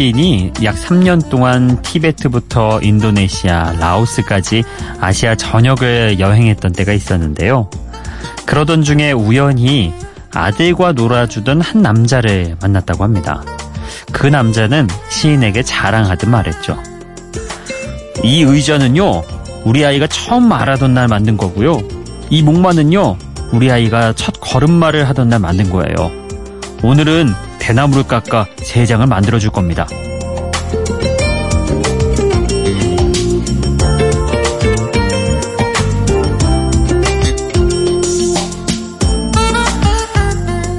시인이 약 3년 동안 티베트부터 인도네시아, 라오스까지 아시아 전역을 여행했던 때가 있었는데요. 그러던 중에 우연히 아들과 놀아주던 한 남자를 만났다고 합니다. 그 남자는 시인에게 자랑하듯 말했죠. 이 의자는요, 우리 아이가 처음 말하던 날 만든 거고요. 이 목마는요, 우리 아이가 첫 걸음마를 하던 날 만든 거예요. 오늘은 대나무를 깎아 세 장을 만들어 줄 겁니다.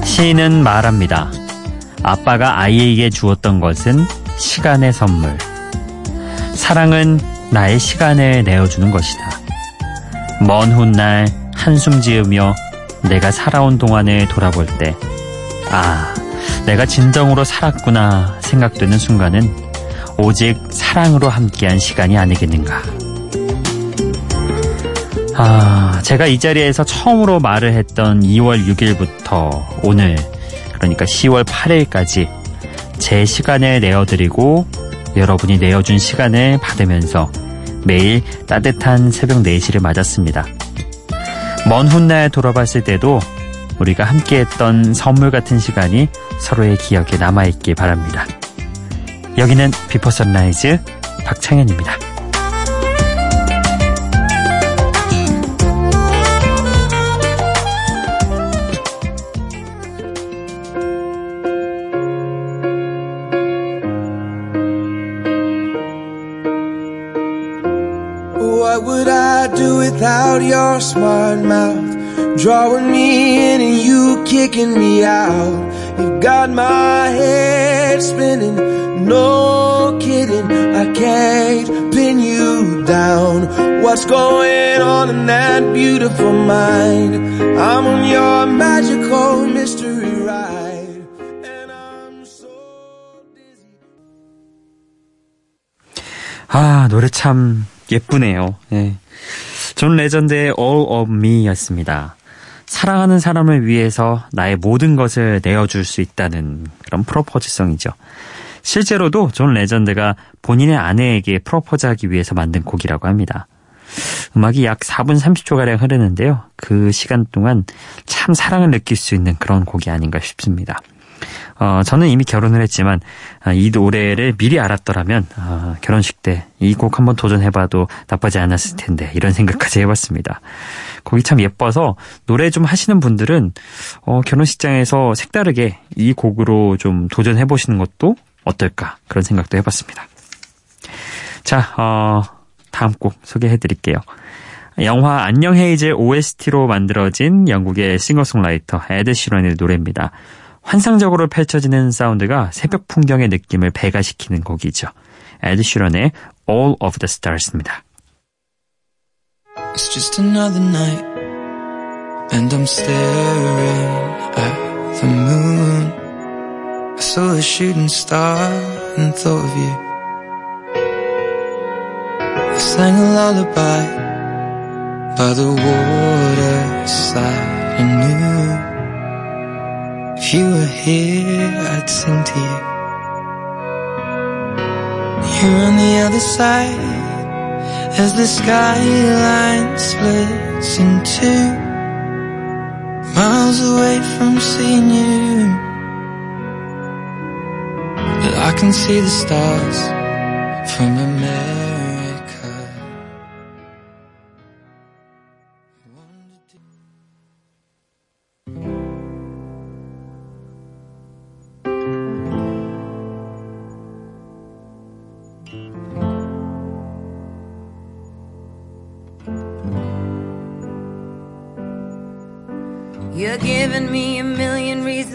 시인은 말합니다. 아빠가 아이에게 주었던 것은 시간의 선물. 사랑은 나의 시간을 내어주는 것이다. 먼 훗날 한숨 지으며 내가 살아온 동안을 돌아볼 때, 아, 내가 진정으로 살았구나 생각되는 순간은 오직 사랑으로 함께한 시간이 아니겠는가. 아, 제가 이 자리에서 처음으로 말을 했던 2월 6일부터 오늘, 그러니까 10월 8일까지 제 시간을 내어드리고 여러분이 내어준 시간을 받으면서 매일 따뜻한 새벽 4시를 맞았습니다. 먼 훗날 돌아봤을 때도 우리가 함께했던 선물 같은 시간이 서로의 기억에 남아있길 바랍니다. 여기는 Before Sunrise 박창현입니다. What would I do without your smart mouth? Drawing me in and you kicking me out. You got my head spinning, no kidding. I can't pin you down. What's going on in that beautiful mind? I'm on your magical mystery ride. And I'm so dizzy. 아, 노래 참 예쁘네요. 예. 존 레전드의 All of Me 였습니다. 사랑하는 사람을 위해서 나의 모든 것을 내어줄 수 있다는 그런 프로포즈성이죠. 실제로도 존 레전드가 본인의 아내에게 프로포즈하기 위해서 만든 곡이라고 합니다. 음악이 약 4분 30초가량 흐르는데요. 그 시간 동안 참 사랑을 느낄 수 있는 그런 곡이 아닌가 싶습니다. 어, 저는 이미 결혼을 했지만 아, 이 노래를 미리 알았더라면 아, 결혼식 때 이 곡 한번 도전해봐도 나쁘지 않았을 텐데 이런 생각까지 해봤습니다. 곡이 참 예뻐서 노래 좀 하시는 분들은 어, 결혼식장에서 색다르게 이 곡으로 좀 도전해 보시는 것도 어떨까 그런 생각도 해봤습니다. 자, 어, 다음 곡 소개해 드릴게요. 영화 안녕 헤이즐 OST로 만들어진 영국의 싱어송라이터 에드 시런의 노래입니다. 환상적으로 펼쳐지는 사운드가 새벽 풍경의 느낌을 배가시키는 곡이죠. 에드 시런의 All of the Stars입니다. It's just another night, and I'm staring at the moon. I saw a shooting star and thought of you. I sang a lullaby by the waterside and knew if you were here, I'd sing to you. You're on the other side as the skyline splits in two, miles away from seeing you. But I can see the stars from America.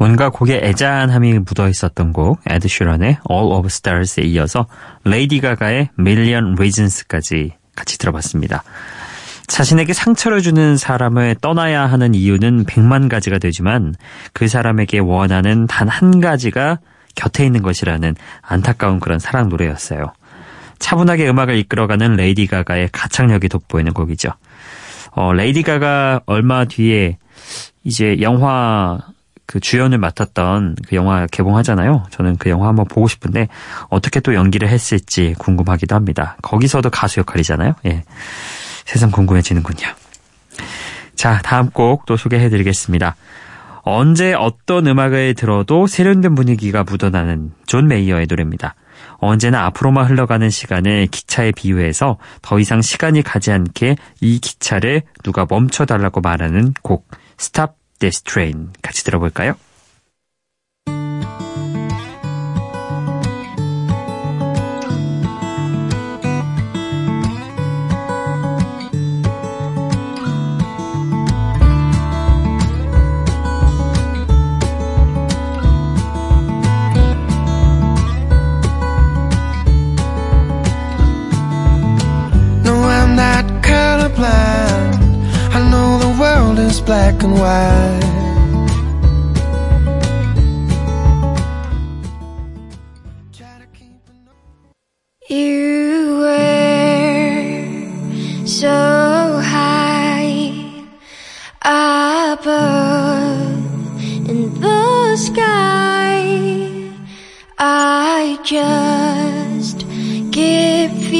뭔가 곡에 애잔함이 묻어 있었던 곡 에드 시런의 All of Stars에 이어서 레이디 가가의 Million Reasons까지 같이 들어봤습니다. 자신에게 상처를 주는 사람을 떠나야 하는 이유는 백만 가지가 되지만 그 사람에게 원하는 단 한 가지가 곁에 있는 것이라는 안타까운 그런 사랑 노래였어요. 차분하게 음악을 이끌어가는 레이디 가가의 가창력이 돋보이는 곡이죠. 어, 레이디 가가 얼마 뒤에 이제 영화 그 주연을 맡았던 그 영화 개봉하잖아요. 저는 그 영화 한번 보고 싶은데 어떻게 또 연기를 했을지 궁금하기도 합니다. 거기서도 가수 역할이잖아요. 예. 세상 궁금해지는군요. 자, 다음 곡 또 소개해 드리겠습니다. 언제 어떤 음악을 들어도 세련된 분위기가 묻어나는 존 메이어의 노래입니다. 언제나 앞으로만 흘러가는 시간을 기차에 비유해서 더 이상 시간이 가지 않게 이 기차를 누가 멈춰달라고 말하는 곡 Stop This Train 같이 들어볼까요? Black and white. You were so high above in the sky. I just keep feeling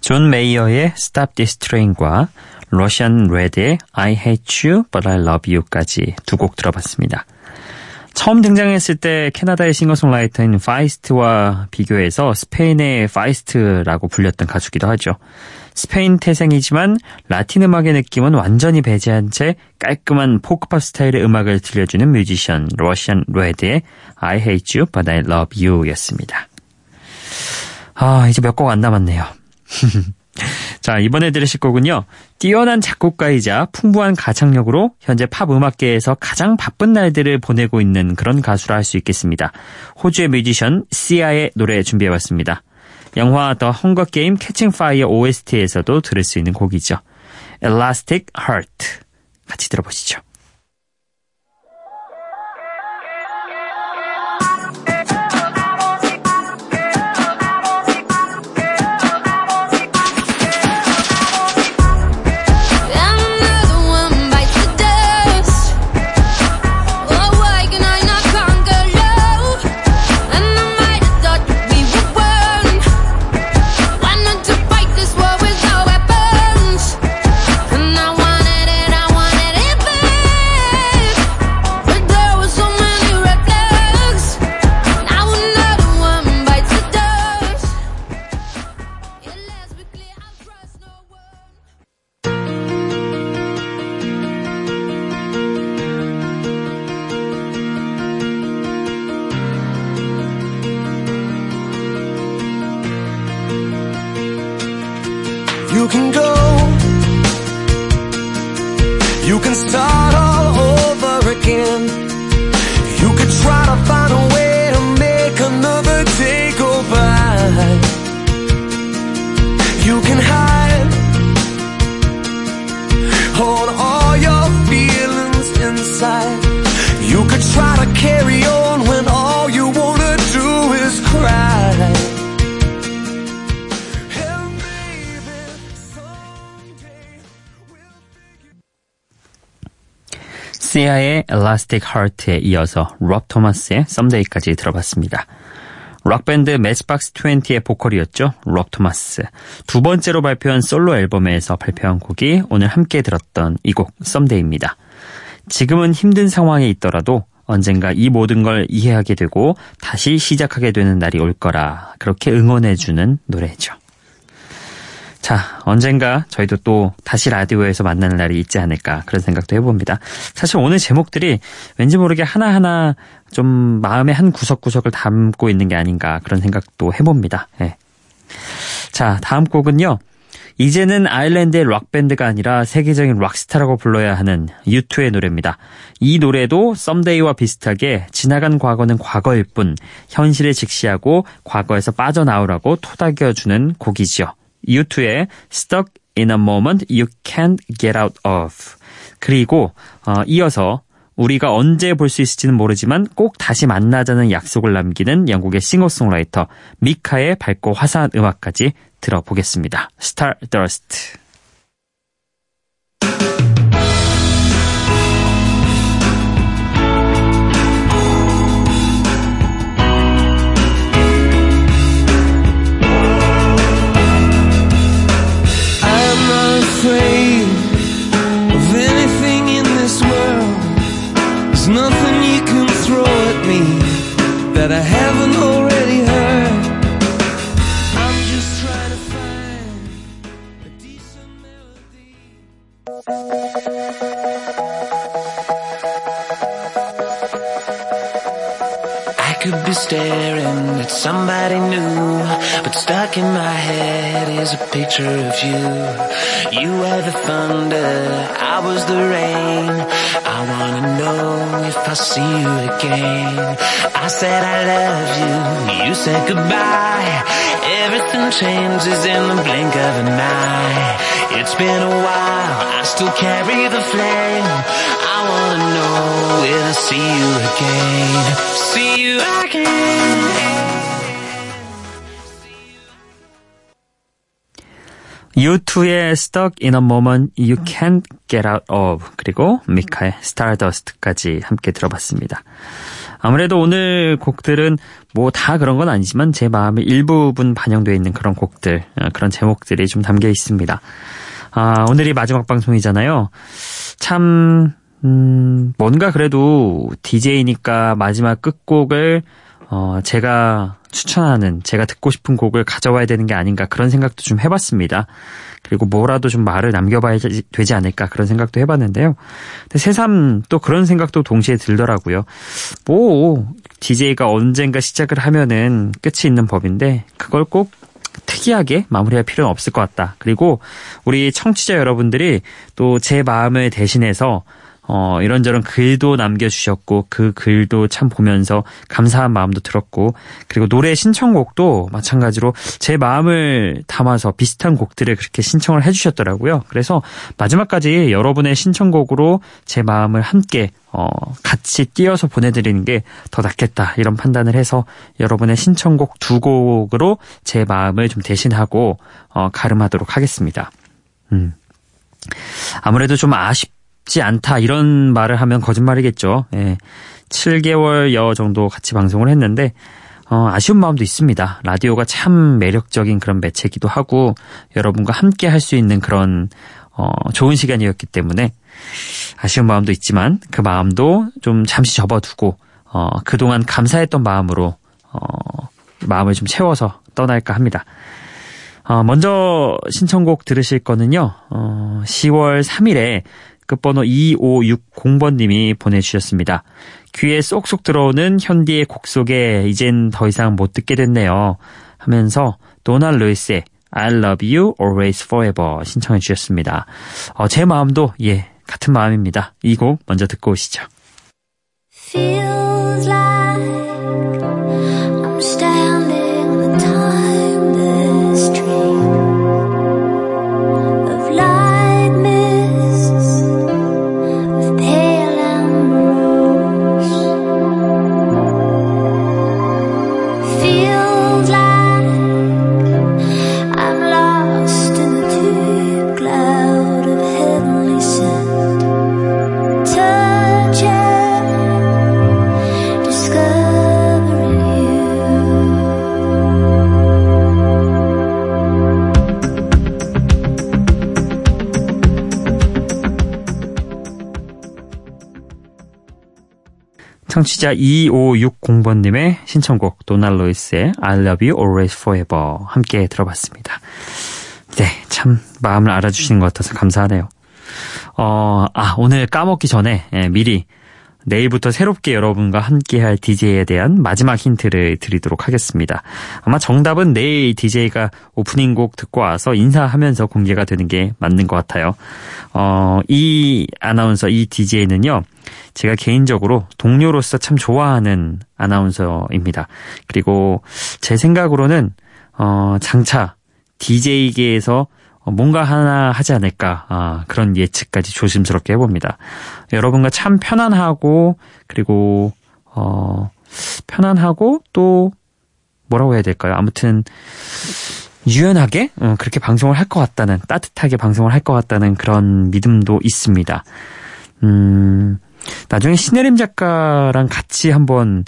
존 메이어의 Stop This Train과 러시안 레드의 I Hate You But I Love You까지 두 곡 들어봤습니다. 처음 등장했을 때 캐나다의 싱어송라이터인 파이스트와 비교해서 스페인의 파이스트라고 불렸던 가수기도 하죠. 스페인 태생이지만 라틴 음악의 느낌은 완전히 배제한 채 깔끔한 포크팝 스타일의 음악을 들려주는 뮤지션 러시안 레드의 I Hate You But I Love You 였습니다. 아, 이제 몇 곡 안 남았네요. 자, 이번에 들으실 곡은요. 뛰어난 작곡가이자 풍부한 가창력으로 현재 팝 음악계에서 가장 바쁜 날들을 보내고 있는 그런 가수라 할 수 있겠습니다. 호주의 뮤지션 시아의 노래 준비해봤습니다. 영화 The Hunger Games Catching Fire OST에서도 들을 수 있는 곡이죠. Elastic Heart 같이 들어보시죠. You can start all over again. You could try to find a way to make another day go by. You can 시아의 Elastic Heart에 이어서 롭 토마스의 Someday까지 들어봤습니다. 록밴드 매스박스 20의 보컬이었죠. 록 토마스. 두 번째로 발표한 솔로 앨범에서 발표한 곡이 오늘 함께 들었던 이 곡 썸데이입니다. 지금은 힘든 상황에 있더라도 언젠가 이 모든 걸 이해하게 되고 다시 시작하게 되는 날이 올 거라 그렇게 응원해주는 노래죠. 자, 언젠가 저희도 또 다시 라디오에서 만나는 날이 있지 않을까 그런 생각도 해봅니다. 사실 오늘 제목들이 왠지 모르게 하나하나 좀 마음의 한 구석구석을 담고 있는 게 아닌가 그런 생각도 해봅니다. 네. 자, 다음 곡은요. 이제는 아일랜드의 락밴드가 아니라 세계적인 락스타라고 불러야 하는 U2의 노래입니다. 이 노래도 썸데이와 비슷하게 지나간 과거는 과거일 뿐 현실에 직시하고 과거에서 빠져나오라고 토닥여주는 곡이지요. U2의 Stuck in a Moment You Can't Get Out of 그리고 어, 이어서 우리가 언제 볼 수 있을지는 모르지만 꼭 다시 만나자는 약속을 남기는 영국의 싱어송라이터 미카의 밝고 화사한 음악까지 들어보겠습니다. Stardust. I wanna know if I'll see you again. I said I love you, you said goodbye. Everything changes in the blink of an eye. It's been a while, I still carry the flame. I wanna know when I see you again. See you again. U2의 Stuck in a Moment You Can't Get Out of 그리고 미카의 Stardust까지 함께 들어봤습니다. 아무래도 오늘 곡들은 뭐 다 그런 건 아니지만 제 마음의 일부분 반영되어 있는 그런 곡들, 어, 그런 제목들이 좀 담겨 있습니다. 아, 오늘이 마지막 방송이잖아요. 참 음, 뭔가 그래도 DJ니까 마지막 끝곡을 어, 제가 추천하는, 제가 듣고 싶은 곡을 가져와야 되는 게 아닌가 그런 생각도 좀 해봤습니다. 그리고 뭐라도 좀 말을 남겨봐야 되지 않을까 그런 생각도 해봤는데요. 근데 새삼 또 그런 생각도 동시에 들더라고요. 뭐, DJ가 언젠가 시작을 하면은 끝이 있는 법인데, 그걸 꼭 특이하게 마무리할 필요는 없을 것 같다. 그리고 우리 청취자 여러분들이 또 제 마음을 대신해서 어, 이런저런 글도 남겨주셨고, 그 글도 참 보면서 감사한 마음도 들었고, 그리고 노래 신청곡도 마찬가지로 제 마음을 담아서 비슷한 곡들을 그렇게 신청을 해주셨더라고요. 그래서 마지막까지 여러분의 신청곡으로 제 마음을 함께, 어, 같이 띄어서 보내드리는 게 더 낫겠다. 이런 판단을 해서 여러분의 신청곡 두 곡으로 제 마음을 좀 대신하고, 어, 가름하도록 하겠습니다. 음. 아무래도 좀 아쉽 쉽지 않다 이런 말을 하면 거짓말이겠죠. 예. 7개월여 정도 같이 방송을 했는데 어, 아쉬운 마음도 있습니다. 라디오가 참 매력적인 그런 매체기도 하고 여러분과 함께 할 수 있는 그런 어, 좋은 시간이었기 때문에 아쉬운 마음도 있지만 그 마음도 좀 잠시 접어두고 어, 그동안 감사했던 마음으로 어, 마음을 좀 채워서 떠날까 합니다. 어, 먼저 신청곡 들으실 거는요. 어, 10월 3일에 끝번호 2560번님이 보내주셨습니다. 귀에 쏙쏙 들어오는 현디의 곡 속에 이젠 더 이상 못 듣게 됐네요. 하면서 도널 루이스의 I love you always forever 신청해 주셨습니다. 어, 제 마음도 예 같은 마음입니다. 이 곡 먼저 듣고 오시죠. Feels like I'm standing 청취자 2560번님의 신청곡 도날 로이스의 I Love You Always Forever 함께 들어봤습니다. 네, 참 마음을 알아주시는 것 같아서 감사하네요. 어, 아, 오늘 까먹기 전에 예, 미리 내일부터 새롭게 여러분과 함께할 DJ에 대한 마지막 힌트를 드리도록 하겠습니다. 아마 정답은 내일 DJ가 오프닝 곡 듣고 와서 인사하면서 공개가 되는 게 맞는 것 같아요. 어, 이 아나운서, 이 DJ는요, 제가 개인적으로 동료로서 참 좋아하는 아나운서입니다. 그리고 제 생각으로는, 어, 장차 DJ계에서 어, 뭔가 하나 하지 않을까 아, 그런 예측까지 조심스럽게 해봅니다. 여러분과 참 편안하고 그리고 어, 편안하고 또 뭐라고 해야 될까요? 아무튼 유연하게 어, 그렇게 방송을 할 것 같다는 따뜻하게 방송을 할 것 같다는 그런 믿음도 있습니다. 음, 나중에 신혜림 작가랑 같이 한번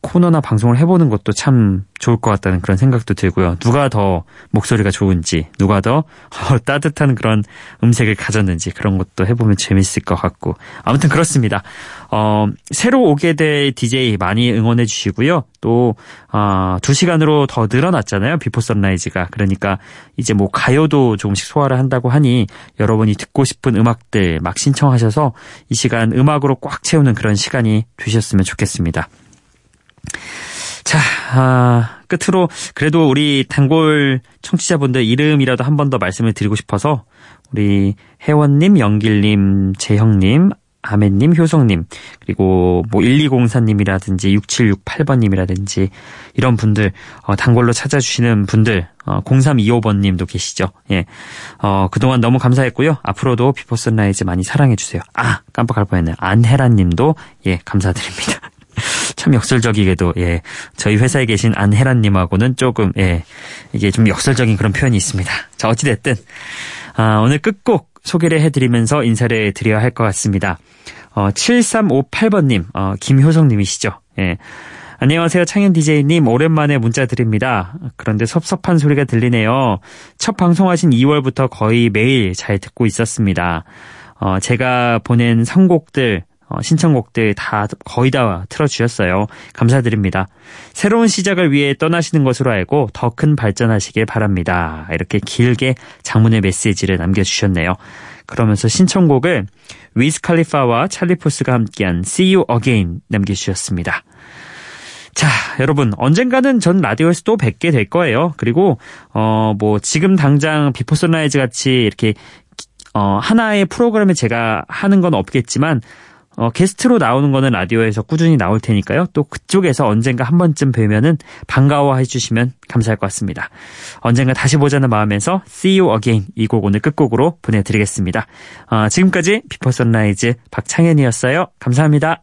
코너나 방송을 해보는 것도 참 좋을 것 같다는 그런 생각도 들고요. 누가 더 목소리가 좋은지, 누가 더 어, 따뜻한 그런 음색을 가졌는지 그런 것도 해보면 재밌을 것 같고. 아무튼 그렇습니다. 어, 새로 오게 될 DJ 많이 응원해 주시고요. 또, 어, 두 시간으로 더 늘어났잖아요. Before Sunrise가. 그러니까 이제 뭐 가요도 조금씩 소화를 한다고 하니 여러분이 듣고 싶은 음악들 막 신청하셔서 이 시간 음악으로 꽉 채우는 그런 시간이 되셨으면 좋겠습니다. 자, 아, 끝으로 그래도 우리 단골 청취자분들 이름이라도 한 번 더 말씀을 드리고 싶어서 우리 혜원님, 영길님, 재형님, 아멘님, 효성님, 그리고 뭐 1204님이라든지 6768번님이라든지 이런 분들, 어, 단골로 찾아주시는 분들, 어, 0325번님도 계시죠. 예. 어, 그동안 너무 감사했고요. 앞으로도 Before Sunrise 많이 사랑해주세요. 아, 깜빡할 뻔했네요. 안혜란님도, 예, 감사드립니다. 참 역설적이게도 예 저희 회사에 계신 안혜란님하고는 조금 예 이게 좀 역설적인 그런 표현이 있습니다. 자 어찌 됐든 아, 오늘 끝곡 소개를 해드리면서 인사를 드려야 할 것 같습니다. 어, 7358번님 어, 김효성님이시죠. 예. 안녕하세요. 창현 DJ님. 오랜만에 문자 드립니다. 그런데 섭섭한 소리가 들리네요. 첫 방송하신 2월부터 거의 매일 잘 듣고 있었습니다. 어, 제가 보낸 선곡들 어, 신청곡들 다 거의 다 틀어주셨어요. 감사드립니다. 새로운 시작을 위해 떠나시는 것으로 알고 더 큰 발전하시길 바랍니다. 이렇게 길게 장문의 메시지를 남겨주셨네요. 그러면서 신청곡을 위즈 칼리파와 찰리 푸스가 함께한 See You Again 남겨주셨습니다. 자, 여러분, 언젠가는 전 라디오에서 또 뵙게 될 거예요. 그리고, 어, 뭐, 지금 당장 Before Sunrise 같이 이렇게, 어, 하나의 프로그램을 제가 하는 건 없겠지만, 어, 게스트로 나오는 거는 라디오에서 꾸준히 나올 테니까요. 또 그쪽에서 언젠가 한 번쯤 뵈면은 반가워해 주시면 감사할 것 같습니다. 언젠가 다시 보자는 마음에서 See You Again 이 곡 오늘 끝곡으로 보내드리겠습니다. 어, 지금까지 Before Sunrise 박창현이었어요. 감사합니다.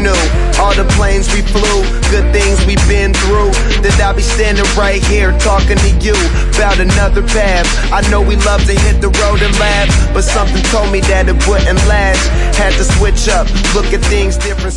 knew? All the planes we flew, good things we've been through. That I'll be standing right here talking to you about another path. I know we love to hit the road and laugh, but something told me that it wouldn't last. Had to switch up, look at things different,